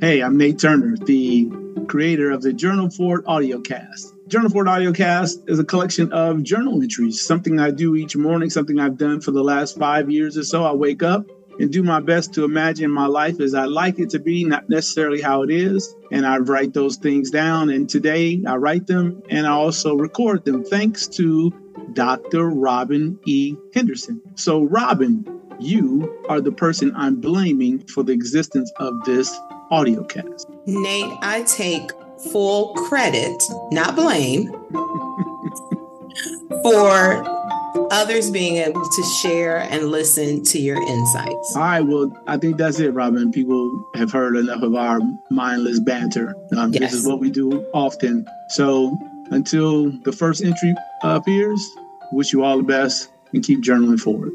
Hey, I'm Nate Turner, the creator of the Journal Forward Audiocast. Journal Forward Audiocast is a collection of journal entries, something I do each morning, something I've done for the last five years or so. I wake up and do my best to imagine my life as I like it to be, not necessarily how it is. And I write those things down. And today I write them and I also record them thanks to Dr. Robin E. Henderson. So, Robin, you are the person I'm blaming for the existence of this audio cast. Nate, I take full credit, not blame, for others being able to share and listen to your insights. All right. Well, I think that's it, Robin. People have heard enough of our mindless banter. Um, yes. This is what we do often. So until the first entry appears, wish you all the best and keep journaling forward.